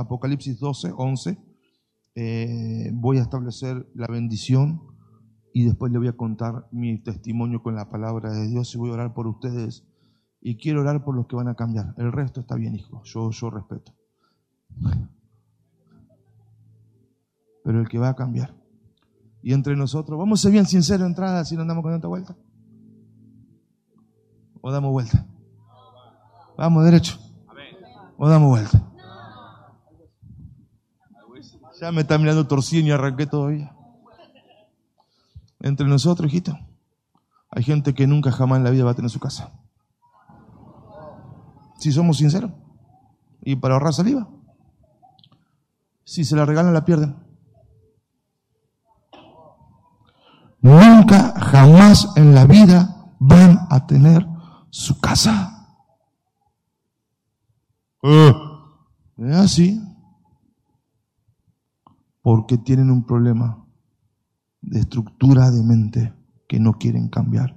Apocalipsis 12, 11. Eh, voy a establecer la bendición y después le voy a contar mi testimonio con la palabra de Dios y voy a orar por ustedes y quiero orar por los que van a cambiar. El resto está bien, hijo, yo, yo respeto. Pero el que va a cambiar. Y entre nosotros, vamos a ser bien sinceros entrada si no andamos con tanta vuelta. O damos vuelta. Vamos derecho. O damos vuelta. Ya me está mirando torcido y arranqué todavía. Entre nosotros, hijito, hay gente que nunca jamás en la vida va a tener su casa. Si somos sinceros. Y para ahorrar saliva. Si se la regalan, la pierden. Nunca, jamás en la vida van a tener su casa. Es así. Porque tienen un problema de estructura de mente que no quieren cambiar.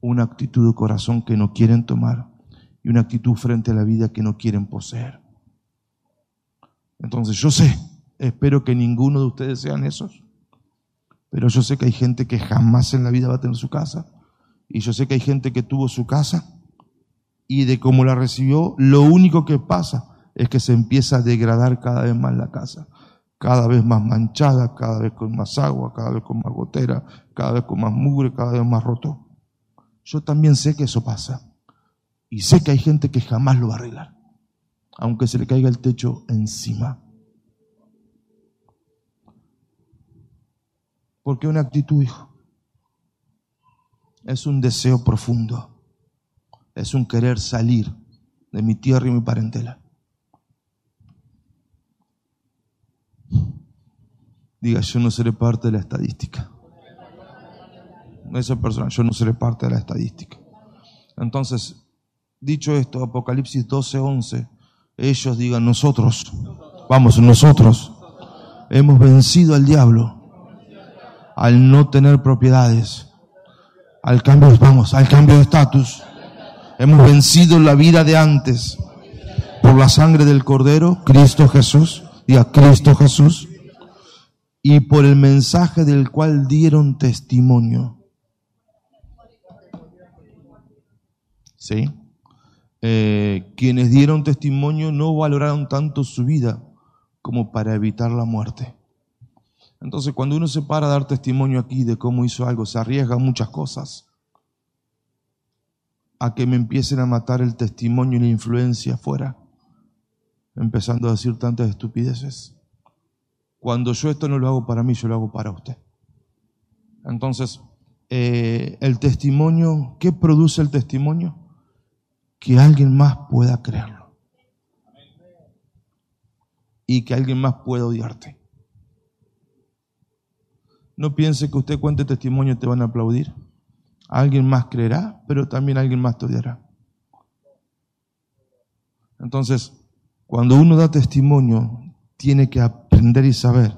Una actitud de corazón que no quieren tomar y una actitud frente a la vida que no quieren poseer. Entonces yo sé, espero que ninguno de ustedes sean esos, pero yo sé que hay gente que jamás en la vida va a tener su casa y yo sé que hay gente que tuvo su casa y de cómo la recibió, lo único que pasa es que se empieza a degradar cada vez más la casa, cada vez más manchada, cada vez con más agua, cada vez con más gotera, cada vez con más mugre, cada vez más roto. Yo también sé que eso pasa. Y sé que hay gente que jamás lo va a arreglar, aunque se le caiga el techo encima. Porque una actitud, hijo, es un deseo profundo, es un querer salir de mi tierra y mi parentela. Diga, yo no seré parte de la estadística. Esa persona, yo no seré parte de la estadística. Entonces, Dicho esto, Apocalipsis 12, 11, ellos digan nosotros, vamos, nosotros hemos vencido al diablo al no tener propiedades, al cambio, vamos, al cambio de estatus. Hemos vencido la vida de antes por la sangre del Cordero, Cristo Jesús, diga Cristo Jesús, y por el mensaje del cual dieron testimonio. ¿Sí? Eh, quienes dieron testimonio no valoraron tanto su vida como para evitar la muerte. Entonces, cuando uno se para a dar testimonio aquí de cómo hizo algo, se arriesga muchas cosas a que me empiecen a matar el testimonio y la influencia afuera, empezando a decir tantas estupideces. Cuando yo esto no lo hago para mí, yo lo hago para usted. Entonces, eh, el testimonio, ¿qué produce el testimonio? que alguien más pueda creerlo. Y que alguien más pueda odiarte. No piense que usted cuente testimonio y te van a aplaudir. Alguien más creerá, pero también alguien más te odiará. Entonces, cuando uno da testimonio, tiene que aprender y saber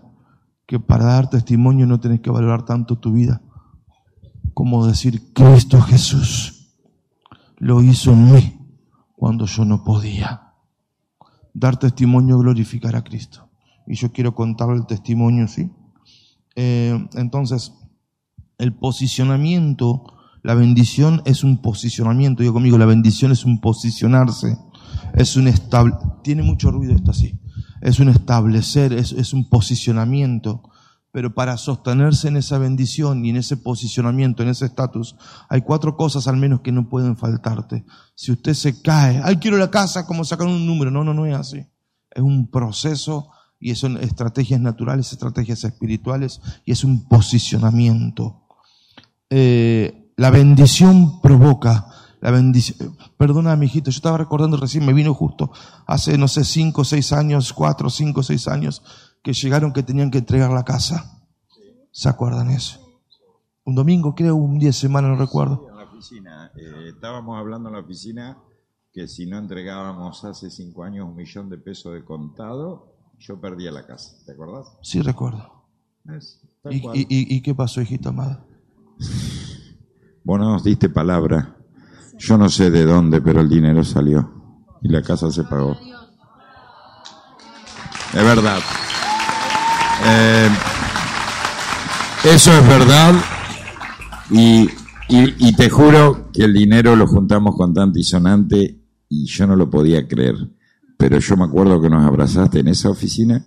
que para dar testimonio no tienes que valorar tanto tu vida como decir Cristo Jesús lo hizo en mí cuando yo no podía. Dar testimonio, glorificar a Cristo. Y yo quiero contarle el testimonio, ¿sí? Eh, entonces, el posicionamiento, la bendición es un posicionamiento. Yo conmigo, la bendición es un posicionarse. Es un tiene mucho ruido esto así. Es un establecer, es, es un posicionamiento. Pero para sostenerse en esa bendición y en ese posicionamiento, en ese estatus, hay cuatro cosas al menos que no pueden faltarte. Si usted se cae, ay, quiero la casa, como sacar un número. No, no, no es así. Es un proceso y son estrategias naturales, estrategias espirituales y es un posicionamiento. Eh, la bendición provoca, la bendición, perdona, mi hijito, yo estaba recordando recién, me vino justo hace, no sé, cinco, seis años, cuatro, cinco, seis años, que llegaron que tenían que entregar la casa. ¿Se acuerdan eso? Un domingo, creo, un día de semana, no recuerdo. En la oficina, eh, estábamos hablando en la oficina que si no entregábamos hace cinco años un millón de pesos de contado, yo perdía la casa. ¿Te acuerdas? Sí, recuerdo. ¿Y, qué pasó, hijita amada? Vos no nos diste palabra. Yo no sé de dónde, pero el dinero salió y la casa se pagó. es verdad. Eh, eso es verdad. Y, y, te juro que el dinero lo juntamos con tanta y sonante y yo no lo podía creer. Pero yo me acuerdo que nos abrazaste en esa oficina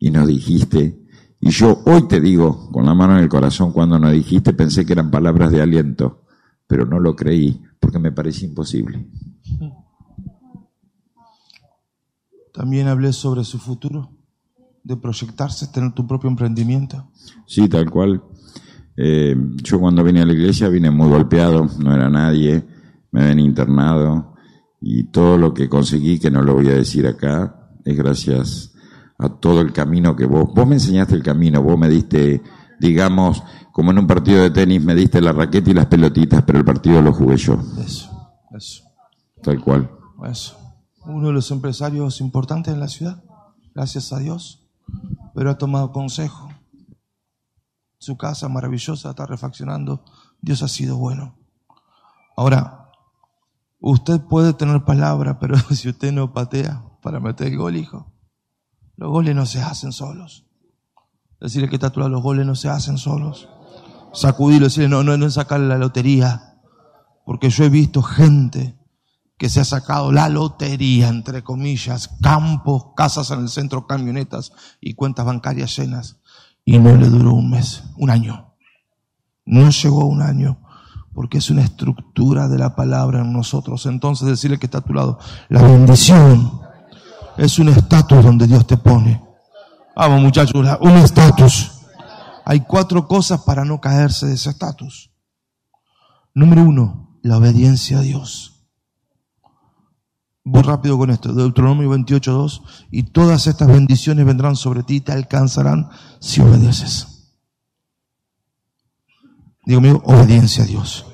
y nos dijiste, y yo hoy te digo, con la mano en el corazón, cuando nos dijiste pensé que eran palabras de aliento, pero no lo creí porque me parecía imposible. También hablé sobre su futuro, de proyectarse, tener tu propio emprendimiento. Sí, tal cual. Eh, yo cuando vine a la iglesia vine muy golpeado, no era nadie, me habían internado y todo lo que conseguí, que no lo voy a decir acá, es gracias a todo el camino que vos, vos me enseñaste el camino, vos me diste, digamos, como en un partido de tenis me diste la raqueta y las pelotitas, pero el partido lo jugué yo. Eso, eso. Tal cual. Eso. Uno de los empresarios importantes en la ciudad, gracias a Dios, pero ha tomado consejo su casa maravillosa está refaccionando, Dios ha sido bueno. Ahora, usted puede tener palabra, pero si usted no patea para meter el gol, hijo, los goles no se hacen solos. Decirle que está a los goles no se hacen solos. Sacudirlo, decirle, no, no, no es sacarle la lotería. Porque yo he visto gente que se ha sacado la lotería, entre comillas, campos, casas en el centro, camionetas y cuentas bancarias llenas y no le duró un mes, un año. No llegó un año, porque es una estructura de la palabra en nosotros. Entonces decirle que está a tu lado, la bendición es un estatus donde Dios te pone. Vamos muchachos, un estatus. Hay cuatro cosas para no caerse de ese estatus. Número uno, la obediencia a Dios. Voy rápido con esto. Deuteronomio 28.2. Y todas estas bendiciones vendrán sobre ti y te alcanzarán si obedeces. Digo amigo, obediencia a Dios.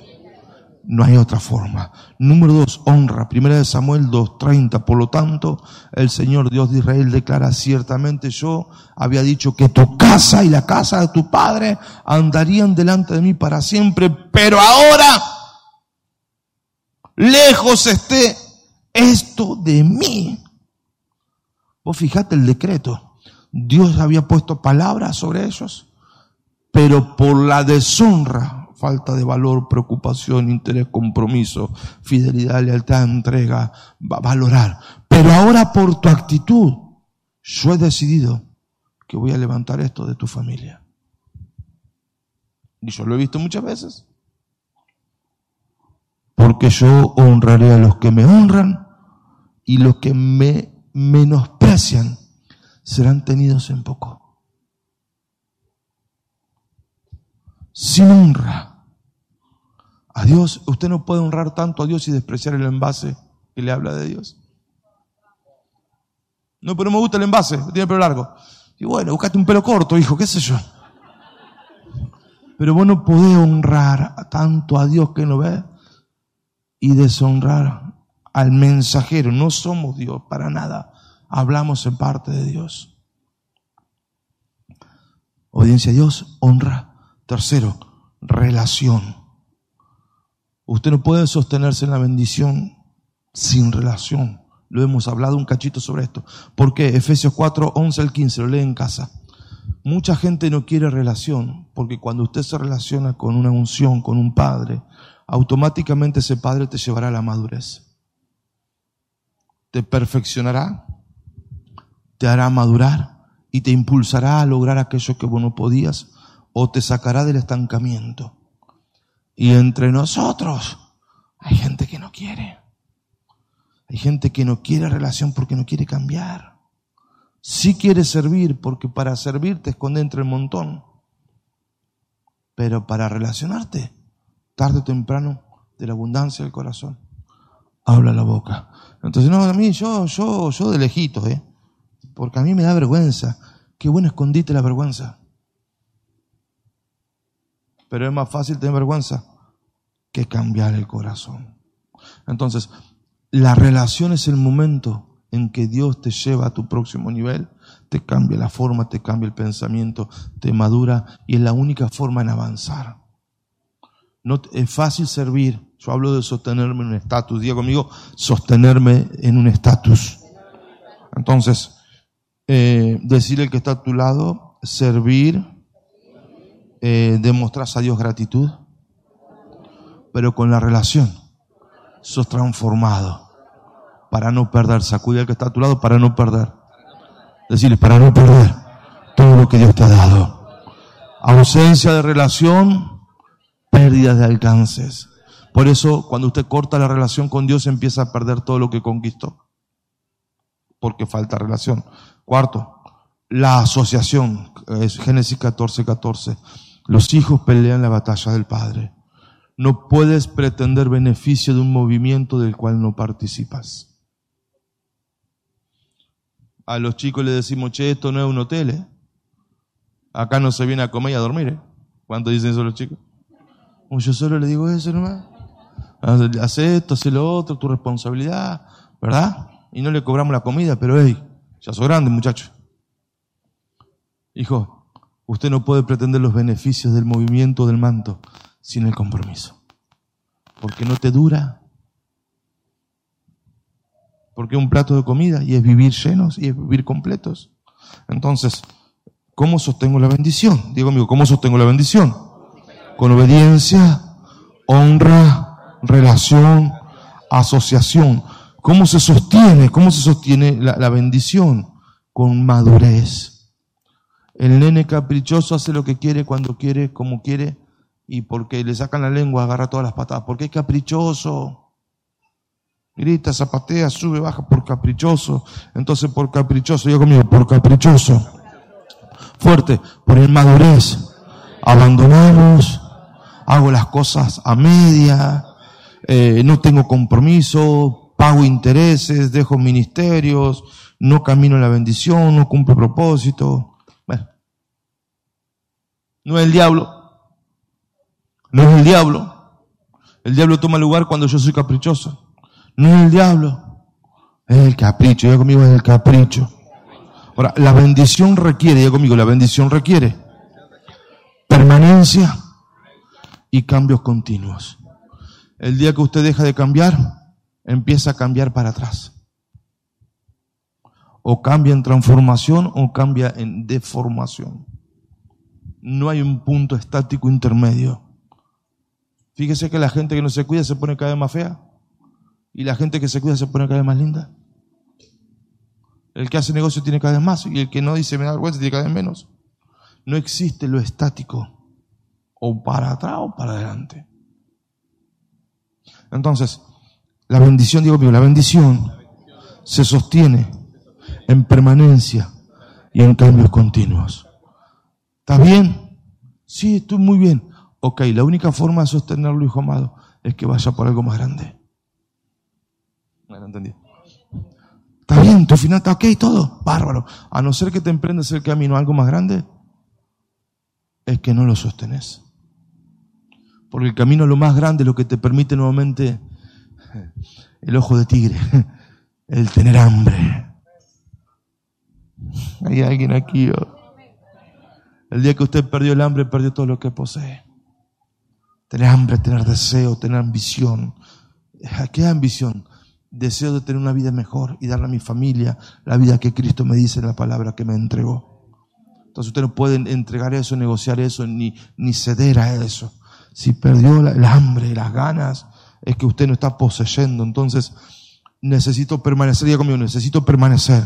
No hay otra forma. Número dos, honra. Primera de Samuel 2.30. Por lo tanto, el Señor Dios de Israel declara ciertamente yo había dicho que tu casa y la casa de tu padre andarían delante de mí para siempre, pero ahora lejos esté esto de mí. Vos fijate el decreto. Dios había puesto palabras sobre ellos, pero por la deshonra, falta de valor, preocupación, interés, compromiso, fidelidad, lealtad, entrega, valorar. Pero ahora por tu actitud, yo he decidido que voy a levantar esto de tu familia. Y yo lo he visto muchas veces. Porque yo honraré a los que me honran y los que me menosprecian serán tenidos en poco. Sin honra a Dios, usted no puede honrar tanto a Dios y despreciar el envase que le habla de Dios. No, pero me gusta el envase, tiene pelo largo. Y bueno, buscate un pelo corto, hijo, qué sé yo. Pero vos no podés honrar tanto a Dios que no ve y deshonrar al mensajero. No somos Dios para nada. Hablamos en parte de Dios. Obediencia a Dios, honra. Tercero, relación. Usted no puede sostenerse en la bendición sin relación. Lo hemos hablado un cachito sobre esto. ¿Por qué? Efesios 4, 11 al 15, lo lee en casa. Mucha gente no quiere relación, porque cuando usted se relaciona con una unción, con un padre, automáticamente ese padre te llevará a la madurez te perfeccionará, te hará madurar y te impulsará a lograr aquello que vos no podías o te sacará del estancamiento. Y entre nosotros hay gente que no quiere. Hay gente que no quiere relación porque no quiere cambiar. Sí quiere servir porque para servir te esconde entre el montón. Pero para relacionarte, tarde o temprano, de la abundancia del corazón, habla la boca. Entonces, no, a mí, yo, yo, yo de lejito, ¿eh? Porque a mí me da vergüenza. Qué bueno escondite la vergüenza. Pero es más fácil tener vergüenza que cambiar el corazón. Entonces, la relación es el momento en que Dios te lleva a tu próximo nivel, te cambia la forma, te cambia el pensamiento, te madura y es la única forma en avanzar. No, es fácil servir, yo hablo de sostenerme en un estatus. Diga conmigo, sostenerme en un estatus. Entonces, Eh, decirle que está a tu lado, servir, eh, demostras a Dios gratitud, pero con la relación sos transformado para no perder. Sacude al que está a tu lado para no perder. Decirle, para no perder todo lo que Dios te ha dado. Ausencia de relación, pérdida de alcances. Por eso, cuando usted corta la relación con Dios, empieza a perder todo lo que conquistó. Porque falta relación. Cuarto, la asociación. Es Génesis 14, 14. Los hijos pelean la batalla del Padre. No puedes pretender beneficio de un movimiento del cual no participas. A los chicos les decimos, che, esto no es un hotel, ¿eh? Acá no se viene a comer y a dormir, ¿eh? ¿Cuánto dicen eso los chicos? yo solo le digo eso nomás. Hace esto, hace lo otro, tu responsabilidad, ¿verdad? Y no le cobramos la comida, pero hey, ya sos grande, muchacho. Hijo, usted no puede pretender los beneficios del movimiento del manto sin el compromiso. Porque no te dura. Porque un plato de comida y es vivir llenos y es vivir completos. Entonces, ¿cómo sostengo la bendición? Digo amigo, ¿cómo sostengo la bendición? Con obediencia, honra, relación, asociación. ¿Cómo se sostiene? ¿Cómo se sostiene la, la bendición? Con madurez. El nene caprichoso hace lo que quiere, cuando quiere, como quiere, y porque le sacan la lengua agarra todas las patadas, porque es caprichoso. Grita, zapatea, sube, baja por caprichoso. Entonces por caprichoso, yo conmigo, por caprichoso. Fuerte, por inmadurez. Abandonamos, hago las cosas a media, eh, no tengo compromiso, pago intereses, dejo ministerios, no camino en la bendición, no cumplo propósito. No es el diablo, no es el diablo. El diablo toma lugar cuando yo soy caprichoso. No es el diablo. Es el capricho. Ya conmigo es el capricho. Ahora, la bendición requiere, ya conmigo, la bendición requiere permanencia y cambios continuos. El día que usted deja de cambiar, empieza a cambiar para atrás. O cambia en transformación o cambia en deformación. No hay un punto estático intermedio. Fíjese que la gente que no se cuida se pone cada vez más fea y la gente que se cuida se pone cada vez más linda. El que hace negocio tiene cada vez más y el que no dice me da vergüenza tiene cada vez menos. No existe lo estático o para atrás o para adelante. Entonces, la bendición, digo mío, la bendición se sostiene en permanencia y en cambios continuos. ¿Está bien? Sí, estoy muy bien. Ok, la única forma de sostenerlo, hijo amado, es que vaya por algo más grande. Bueno, entendí. Está bien, tu final está ok, todo, bárbaro. A no ser que te emprendas el camino a algo más grande, es que no lo sostenes. Porque el camino a lo más grande lo que te permite nuevamente el ojo de tigre, el tener hambre. Hay alguien aquí. Oh. El día que usted perdió el hambre, perdió todo lo que posee. Tener hambre, tener deseo, tener ambición. ¿Qué ambición? Deseo de tener una vida mejor y darle a mi familia la vida que Cristo me dice en la palabra que me entregó. Entonces usted no puede entregar eso, negociar eso, ni, ni ceder a eso. Si perdió el hambre, las ganas, es que usted no está poseyendo. Entonces, necesito permanecer, ya conmigo, necesito permanecer.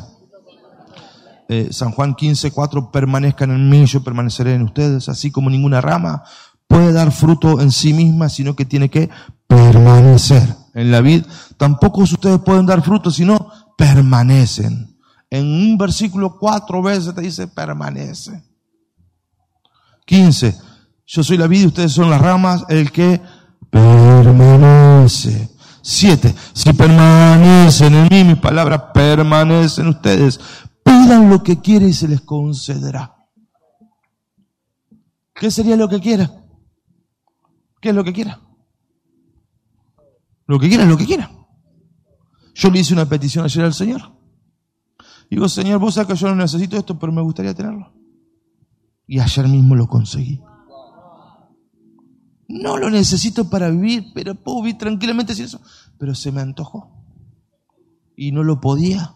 Eh, San Juan 15, 4, permanezcan en mí, yo permaneceré en ustedes, así como ninguna rama puede dar fruto en sí misma, sino que tiene que permanecer en la vida. Tampoco ustedes pueden dar fruto, sino permanecen. En un versículo cuatro veces te dice permanece. 15. Yo soy la vida y ustedes son las ramas, el que permanece. Siete. Si permanecen en mí, mis palabras permanecen ustedes. Pidan lo que quiera y se les concederá. ¿Qué sería lo que quiera? ¿Qué es lo que quiera? Lo que quiera es lo que quiera. Yo le hice una petición ayer al Señor. Digo, Señor, vos sabés que yo no necesito esto, pero me gustaría tenerlo. Y ayer mismo lo conseguí. No lo necesito para vivir, pero puedo vivir tranquilamente sin eso. Pero se me antojó. Y no lo podía.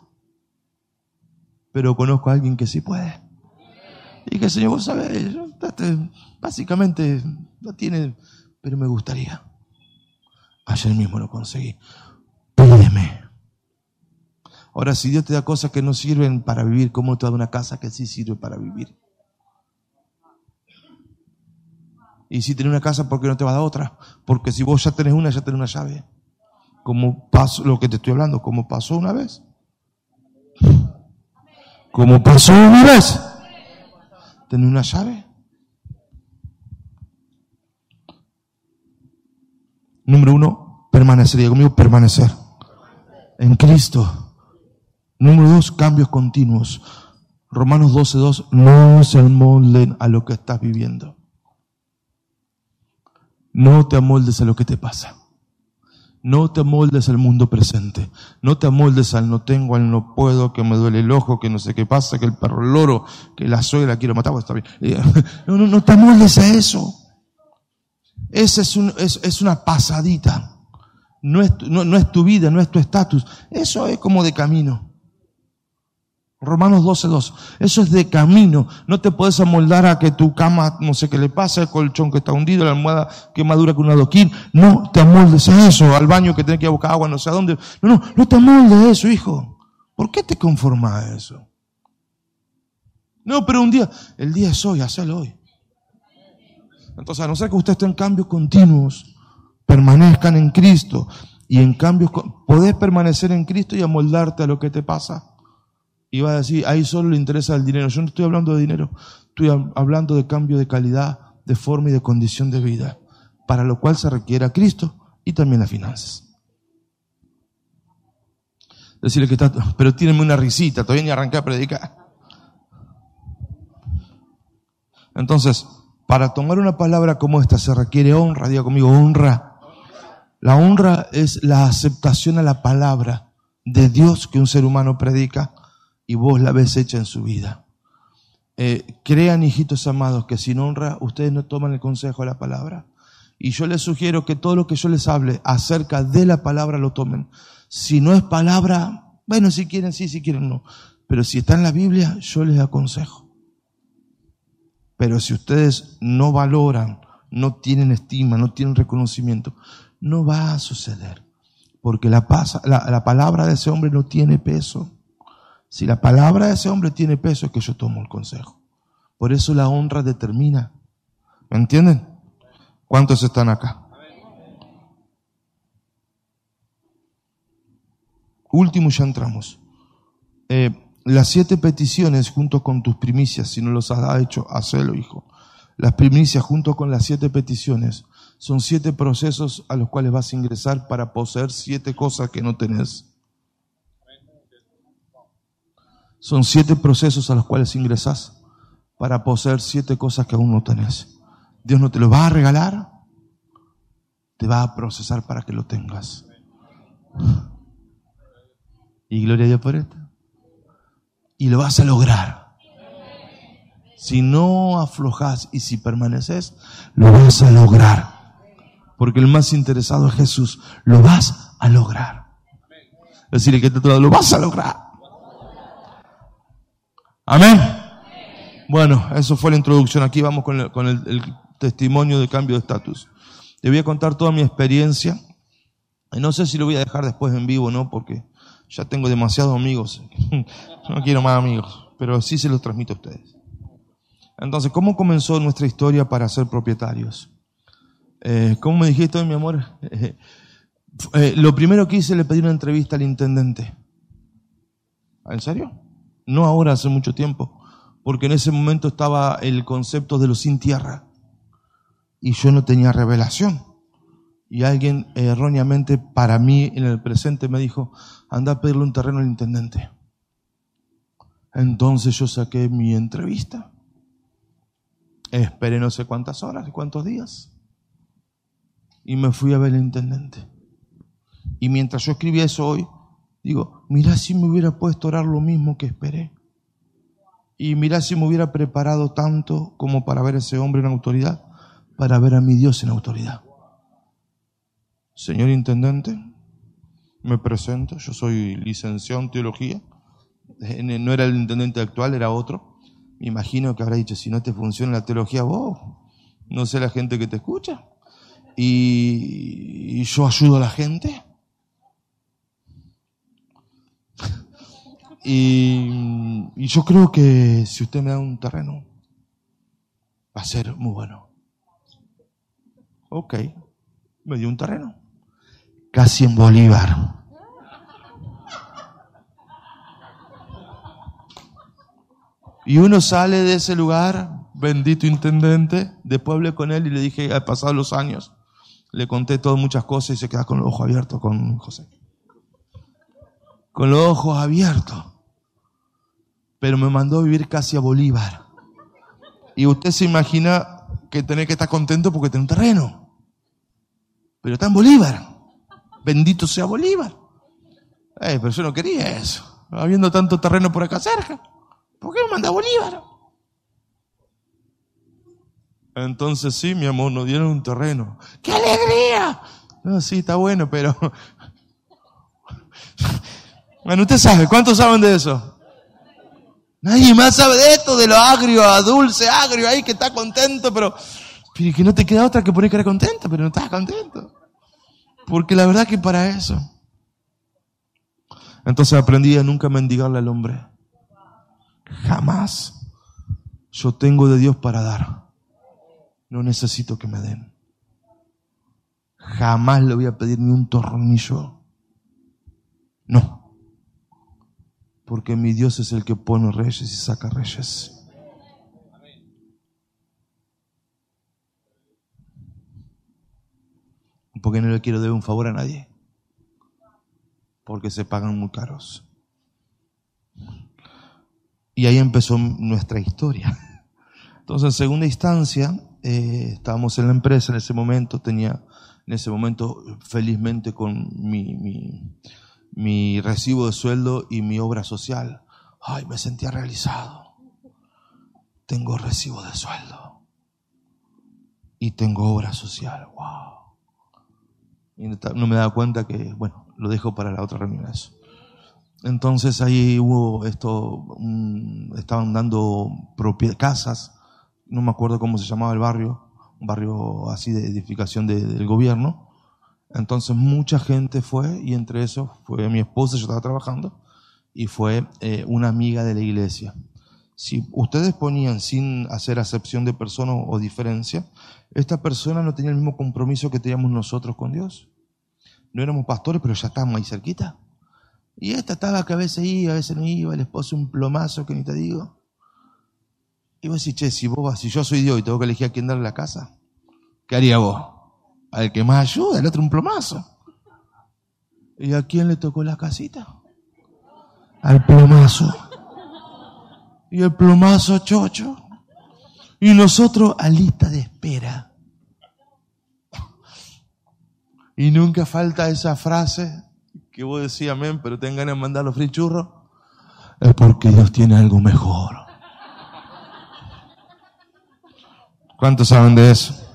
Pero conozco a alguien que sí puede. Y dije, Señor, vos sabés, básicamente no tiene, pero me gustaría. Ayer mismo lo conseguí. Pídeme. Ahora, si Dios te da cosas que no sirven para vivir, ¿cómo te da una casa que sí sirve para vivir? Y si tienes una casa, ¿por qué no te va a dar otra? Porque si vos ya tenés una, ya tenés una llave. Como pasó, lo que te estoy hablando, como pasó una vez. Como pasó una vez. Una llave. Número uno, permanecer. Diga conmigo, permanecer. En Cristo. Número dos, cambios continuos. Romanos 12.2, no se amolden a lo que estás viviendo. No te amoldes a lo que te pasa. No te amoldes al mundo presente. No te amoldes al no tengo, al no puedo, que me duele el ojo, que no sé qué pasa, que el perro loro, que la suegra quiero matar. Está bien. No, no, no te amoldes a eso. Esa es, un, es, es una pasadita. No es tu vida, no es tu estatus. Eso es como de camino. Romanos 12.2. Eso es de camino. No te puedes amoldar a que tu cama, no sé qué le pasa, el colchón que está hundido, la almohada que más dura que un adoquín. No te amoldes a eso, al baño que tienes que ir buscar agua, no sé a dónde. No, no, no te amoldes a eso, hijo. ¿Por qué te conformas a eso? No, pero un día, el día es hoy, hacelo hoy. Entonces, a no ser que usted esté en cambios continuos, permanezcan en Cristo y en cambios, podés permanecer en Cristo y amoldarte a lo que te pasa y va a decir, ahí solo le interesa el dinero. Yo no estoy hablando de dinero, estoy hablando de cambio de calidad, de forma y de condición de vida, para lo cual se requiere a Cristo y también las finanzas. Decirle que está, pero tíreme una risita, todavía ni arranqué a predicar. Entonces, para tomar una palabra como esta se requiere honra, diga conmigo, honra. La honra es la aceptación a la palabra de Dios que un ser humano predica y vos la ves hecha en su vida. Eh, crean, hijitos amados, que sin honra ustedes no toman el consejo de la palabra. Y yo les sugiero que todo lo que yo les hable acerca de la palabra lo tomen. Si no es palabra, bueno, si quieren sí, si quieren no. Pero si está en la Biblia, yo les aconsejo. Pero si ustedes no valoran, no tienen estima, no tienen reconocimiento, no va a suceder. Porque la, la, la palabra de ese hombre no tiene peso. Si la palabra de ese hombre tiene peso, es que yo tomo el consejo. Por eso la honra determina. ¿Me entienden? ¿Cuántos están acá? Último, ya entramos. Eh, las siete peticiones junto con tus primicias, si no los has hecho, hacelo, hijo. Las primicias junto con las siete peticiones son siete procesos a los cuales vas a ingresar para poseer siete cosas que no tenés. Son siete procesos a los cuales ingresas para poseer siete cosas que aún no tenés. Dios no te lo va a regalar, te va a procesar para que lo tengas. Y gloria a Dios por esto. Y lo vas a lograr. Si no aflojas y si permaneces, lo vas a lograr. Porque el más interesado es Jesús. Lo vas a lograr. Decirle que te lo vas a lograr. Amén. Bueno, eso fue la introducción. Aquí vamos con, el, testimonio de cambio de estatus. Te voy a contar toda mi experiencia. No sé si lo voy a dejar después en vivo, ¿no? Porque ya tengo demasiados amigos. no quiero más amigos, pero sí se los transmito a ustedes. Entonces, ¿cómo comenzó nuestra historia para ser propietarios? Eh, ¿Cómo me dijiste mi amor? Eh, lo primero que hice, le pedí una entrevista al intendente. ¿En serio? No ahora, hace mucho tiempo, porque en ese momento estaba el concepto de los sin tierra y yo no tenía revelación. Y alguien erróneamente para mí en el presente me dijo, anda a pedirle un terreno al intendente. Entonces yo saqué mi entrevista. Esperé no sé cuántas horas y cuántos días. Y me fui a ver al intendente. Y mientras yo escribía eso hoy, Digo, mira si me hubiera puesto a orar lo mismo que esperé. Y mira si me hubiera preparado tanto como para ver a ese hombre en autoridad, para ver a mi Dios en autoridad. Señor Intendente, me presento, yo soy licenciado en teología, no era el intendente actual, era otro. Me imagino que habrá dicho, si no te funciona la teología vos, no sé la gente que te escucha. Y yo ayudo a la gente. Y, yo creo que si usted me da un terreno, va a ser muy bueno. Ok, me dio un terreno. Casi en Bolívar. Y uno sale de ese lugar, bendito intendente, después hablé con él y le dije, ha pasado los años, le conté todas muchas cosas y se queda con los ojos abiertos con José. Con los ojos abiertos pero me mandó a vivir casi a Bolívar. Y usted se imagina que tiene que estar contento porque tiene un terreno. Pero está en Bolívar. Bendito sea Bolívar. Eh, pero yo no quería eso. Habiendo tanto terreno por acá cerca. ¿Por qué me manda a Bolívar? Entonces sí, mi amor, nos dieron un terreno. ¡Qué alegría! No, sí, está bueno, pero... Bueno, usted sabe, ¿cuántos saben de eso? Nadie más sabe de esto, de lo agrio a dulce, agrio ahí que está contento, pero, pero que no te queda otra que poner cara contento, pero no estás contento. Porque la verdad que para eso. Entonces aprendí a nunca mendigarle al hombre. Jamás. Yo tengo de Dios para dar. No necesito que me den. Jamás le voy a pedir ni un tornillo. No porque mi Dios es el que pone reyes y saca reyes. Porque no le quiero dar un favor a nadie, porque se pagan muy caros. Y ahí empezó nuestra historia. Entonces, en segunda instancia, eh, estábamos en la empresa en ese momento, tenía en ese momento felizmente con mi, mi mi recibo de sueldo y mi obra social. Ay, me sentía realizado. Tengo recibo de sueldo y tengo obra social. Wow. Y no me daba cuenta que, bueno, lo dejo para la otra reunión eso. Entonces ahí hubo esto, estaban dando casas, no me acuerdo cómo se llamaba el barrio, un barrio así de edificación del gobierno, entonces mucha gente fue y entre eso fue mi esposa, yo estaba trabajando, y fue eh, una amiga de la iglesia. Si ustedes ponían sin hacer acepción de persona o diferencia, esta persona no tenía el mismo compromiso que teníamos nosotros con Dios. No éramos pastores, pero ya estábamos ahí cerquita. Y esta estaba que a veces iba, a veces no iba, el esposo un plomazo que ni te digo. Y vos decís, che, si vos si yo soy Dios y tengo que elegir a quién darle la casa, ¿qué haría vos? Al que más ayuda, el otro un plomazo. ¿Y a quién le tocó la casita? Al plomazo. Y el plomazo chocho. Y nosotros a lista de espera. Y nunca falta esa frase que vos decías, amén, pero tengan ganas de mandar los frichurros. Es porque Dios tiene algo mejor. ¿Cuántos saben de eso?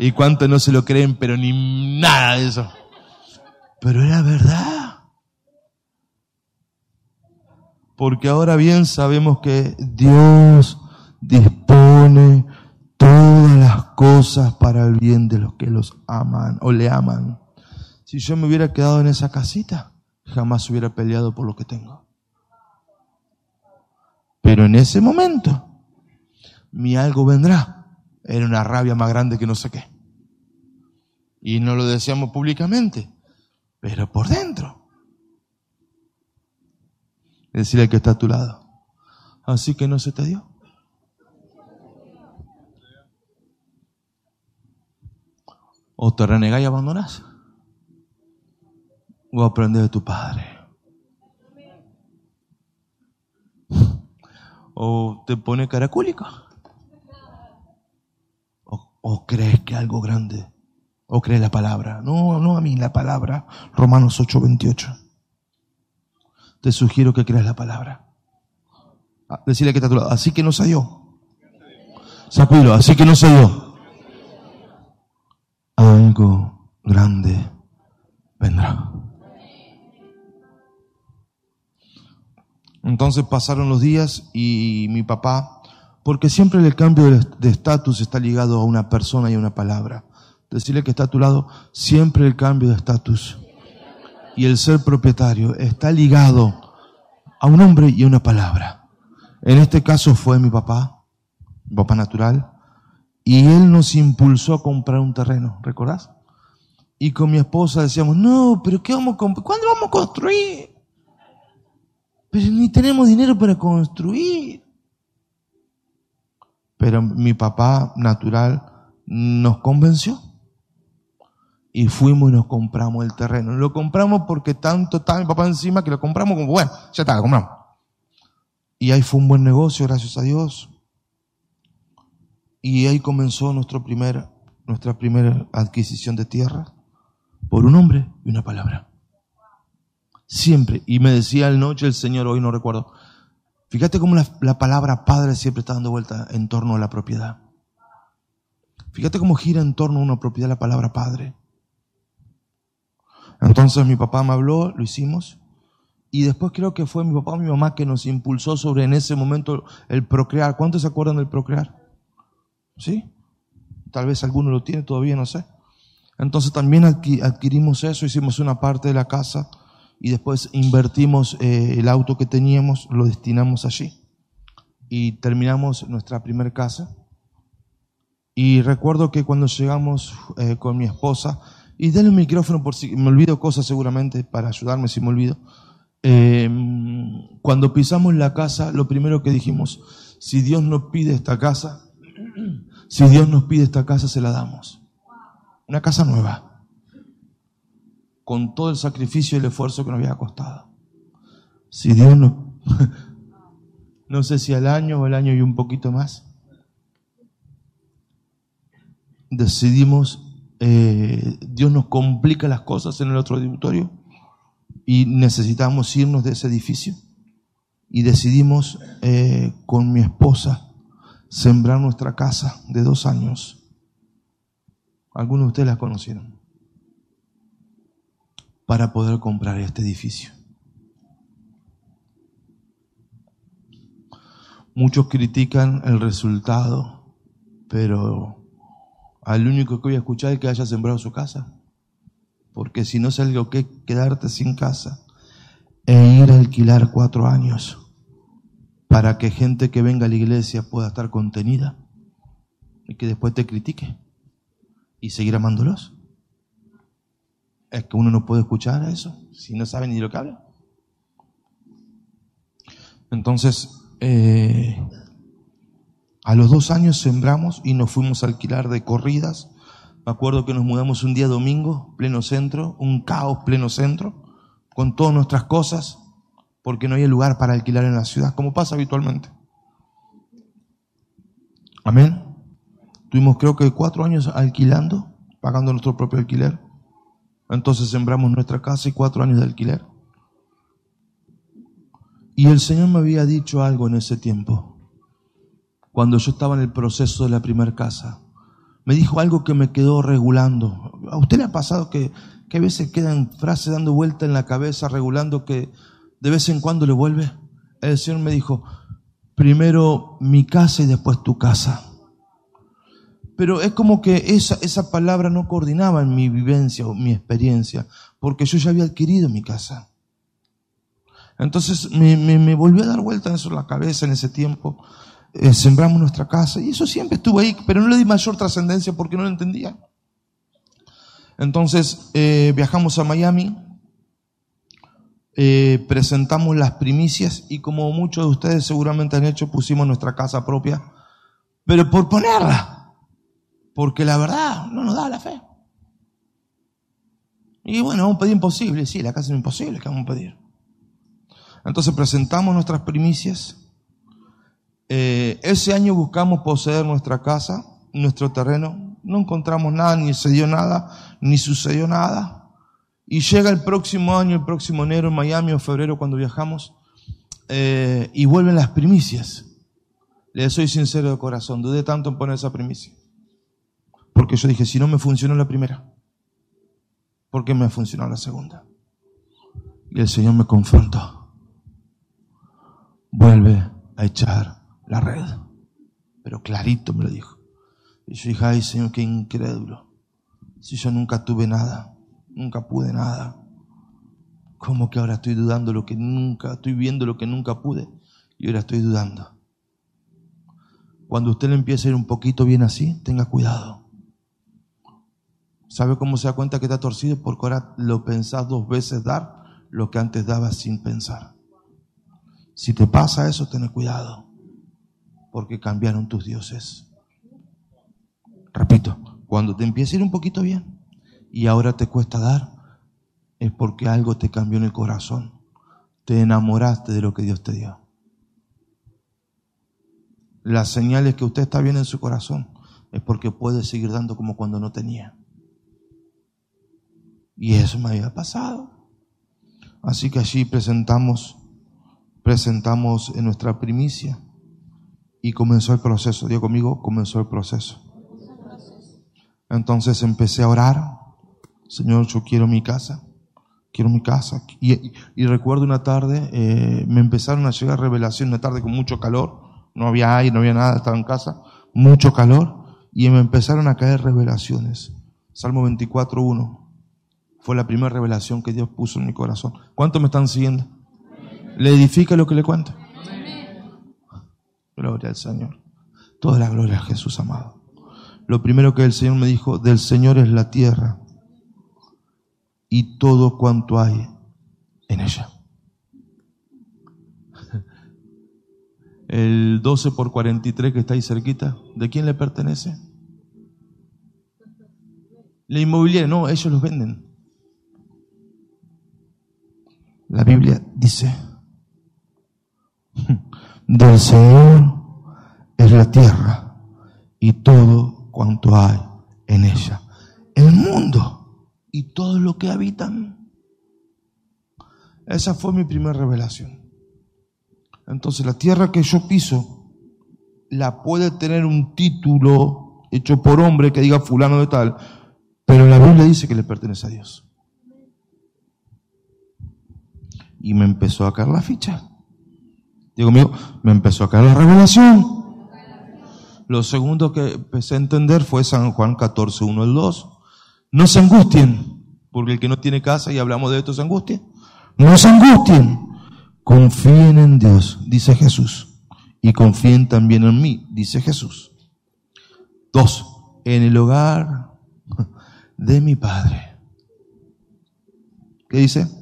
Y cuánto no se lo creen, pero ni nada de eso. Pero era verdad. Porque ahora bien sabemos que Dios dispone todas las cosas para el bien de los que los aman o le aman. Si yo me hubiera quedado en esa casita, jamás hubiera peleado por lo que tengo. Pero en ese momento, mi algo vendrá era una rabia más grande que no sé qué. Y no lo decíamos públicamente, pero por dentro. Decirle que está a tu lado. Así que no se te dio. O te renegás y abandonás. O aprendes de tu padre. O te pone caracúlico. ¿O crees que algo grande? ¿O crees la palabra? No, no a mí, la palabra. Romanos 8, 28. Te sugiero que creas la palabra. Ah, decirle que está a tu lado. Así que no se dio. Sapilo, así que no dio. Algo grande vendrá. Entonces pasaron los días y mi papá, porque siempre el cambio de estatus está ligado a una persona y a una palabra. Decirle que está a tu lado, siempre el cambio de estatus y el ser propietario está ligado a un hombre y a una palabra. En este caso fue mi papá, mi papá natural, y él nos impulsó a comprar un terreno, ¿recordás? Y con mi esposa decíamos, no, pero ¿qué? ¿Cuándo vamos a construir? Pero ni tenemos dinero para construir. Pero mi papá natural nos convenció. Y fuimos y nos compramos el terreno. Lo compramos porque tanto estaba mi papá encima que lo compramos como, bueno, ya está, lo compramos. Y ahí fue un buen negocio, gracias a Dios. Y ahí comenzó nuestra primera adquisición de tierra por un hombre y una palabra. Siempre. Y me decía al noche el Señor, hoy no recuerdo. Fíjate cómo la, la, palabra padre siempre está dando vuelta en torno a la propiedad. Fíjate cómo gira en torno a una propiedad la palabra padre. Entonces mi papá me habló, lo hicimos. Y después creo que fue mi papá o mi mamá que nos impulsó sobre en ese momento el procrear. ¿Cuántos se acuerdan del procrear? ¿Sí? Tal vez alguno lo tiene todavía, no sé. Entonces también adquirimos eso, hicimos una parte de la casa y después invertimos eh, el auto que teníamos, lo destinamos allí. Y terminamos nuestra primera casa. Y recuerdo que cuando llegamos eh, con mi esposa, y denle un micrófono por si me olvido cosas seguramente para ayudarme si me olvido. Em, cuando pisamos la casa, lo primero que dijimos, si Dios nos pide esta casa, si Dios nos pide esta casa, se la damos. Una casa nueva, con todo el sacrificio y el esfuerzo que nos había costado. Si Dios nos, no sé si al año o al año y un poquito más, decidimos eh, Dios nos complica las cosas en el otro auditorio y necesitamos irnos de ese edificio. Y decidimos eh, con mi esposa sembrar nuestra casa de dos años. Algunos de ustedes la conocieron. Para poder comprar este edificio. Muchos critican el resultado, pero al único que voy a escuchar es que haya sembrado su casa. Porque si no es algo que quedarte sin casa e ir a alquilar cuatro años para que gente que venga a la iglesia pueda estar contenida y que después te critique y seguir amándolos. Es que uno no puede escuchar eso si no sabe ni lo que habla. Entonces, eh, a los dos años sembramos y nos fuimos a alquilar de corridas. Me acuerdo que nos mudamos un día domingo, pleno centro, un caos pleno centro, con todas nuestras cosas, porque no había lugar para alquilar en la ciudad, como pasa habitualmente. Amén. Tuvimos creo que cuatro años alquilando, pagando nuestro propio alquiler. Entonces sembramos nuestra casa y cuatro años de alquiler. Y el Señor me había dicho algo en ese tiempo cuando yo estaba en el proceso de la primera casa. Me dijo algo que me quedó regulando. ¿A usted le ha pasado que, que a veces quedan frases dando vuelta en la cabeza, regulando que de vez en cuando le vuelve? El Señor me dijo, primero mi casa y después tu casa. Pero es como que esa, esa palabra no coordinaba en mi vivencia o mi experiencia, porque yo ya había adquirido mi casa. Entonces me, volvió a dar vuelta eso la cabeza en ese tiempo. Eh, sembramos nuestra casa y eso siempre estuvo ahí, pero no le di mayor trascendencia porque no lo entendía. Entonces eh, viajamos a Miami, eh, presentamos las primicias y como muchos de ustedes seguramente han hecho, pusimos nuestra casa propia, pero por ponerla, porque la verdad no nos da la fe. Y bueno, vamos a pedir imposible, sí, la casa es imposible, ¿qué vamos a pedir? Entonces presentamos nuestras primicias eh, ese año buscamos poseer nuestra casa, nuestro terreno. No encontramos nada, ni se dio nada, ni sucedió nada. Y llega el próximo año, el próximo enero en Miami o febrero cuando viajamos, eh, y vuelven las primicias. Le soy sincero de corazón, dudé tanto en poner esa primicia. Porque yo dije, si no me funcionó la primera, ¿por qué me funcionó la segunda? Y el Señor me confrontó. vuelve a echar la red. Pero clarito me lo dijo. Y yo dije, ay Señor, qué incrédulo. Si yo nunca tuve nada, nunca pude nada. ¿Cómo que ahora estoy dudando lo que nunca, estoy viendo lo que nunca pude y ahora estoy dudando? Cuando usted le empiece a ir un poquito bien así, tenga cuidado. ¿Sabe cómo se da cuenta que está torcido? Porque ahora lo pensás dos veces dar lo que antes daba sin pensar. Si te pasa eso, ten cuidado, porque cambiaron tus dioses. Repito, cuando te empieza a ir un poquito bien y ahora te cuesta dar, es porque algo te cambió en el corazón. Te enamoraste de lo que Dios te dio. Las señales que usted está bien en su corazón es porque puede seguir dando como cuando no tenía. Y eso me había pasado. Así que allí presentamos, presentamos en nuestra primicia y comenzó el proceso. Dios conmigo, comenzó el proceso. Entonces empecé a orar. Señor, yo quiero mi casa quiero mi casa. Y, recuerdo una tarde, eh, me empezaron a llegar revelaciones, una tarde con mucho calor, no había aire, no había nada, estaba en casa, mucho calor, y me empezaron a caer revelaciones. Salmo 24.1 fue la primera revelación que Dios puso en mi corazón. ¿Cuántos me están siguiendo? ¿Le edifica lo que le cuento? Gloria al Señor. Toda la gloria a Jesús amado. Lo primero que el Señor me dijo, del Señor es la tierra y todo cuanto hay en ella. El 12 por 43 que está ahí cerquita, ¿de quién le pertenece? La inmobiliaria, no, ellos los venden. La Biblia dice, del Señor es la tierra y todo cuanto hay en ella. El mundo y todo lo que habitan. Esa fue mi primera revelación. Entonces la tierra que yo piso la puede tener un título hecho por hombre que diga fulano de tal, pero la Biblia dice que le pertenece a Dios. Y me empezó a caer la ficha. Digo mío, me empezó a caer la revelación. Lo segundo que empecé a entender fue San Juan 14, 1 al 2. No se angustien, porque el que no tiene casa, y hablamos de esto, se angustia. No se angustien, confíen en Dios, dice Jesús, y confíen también en mí, dice Jesús. Dos, en el hogar de mi Padre. ¿Qué dice?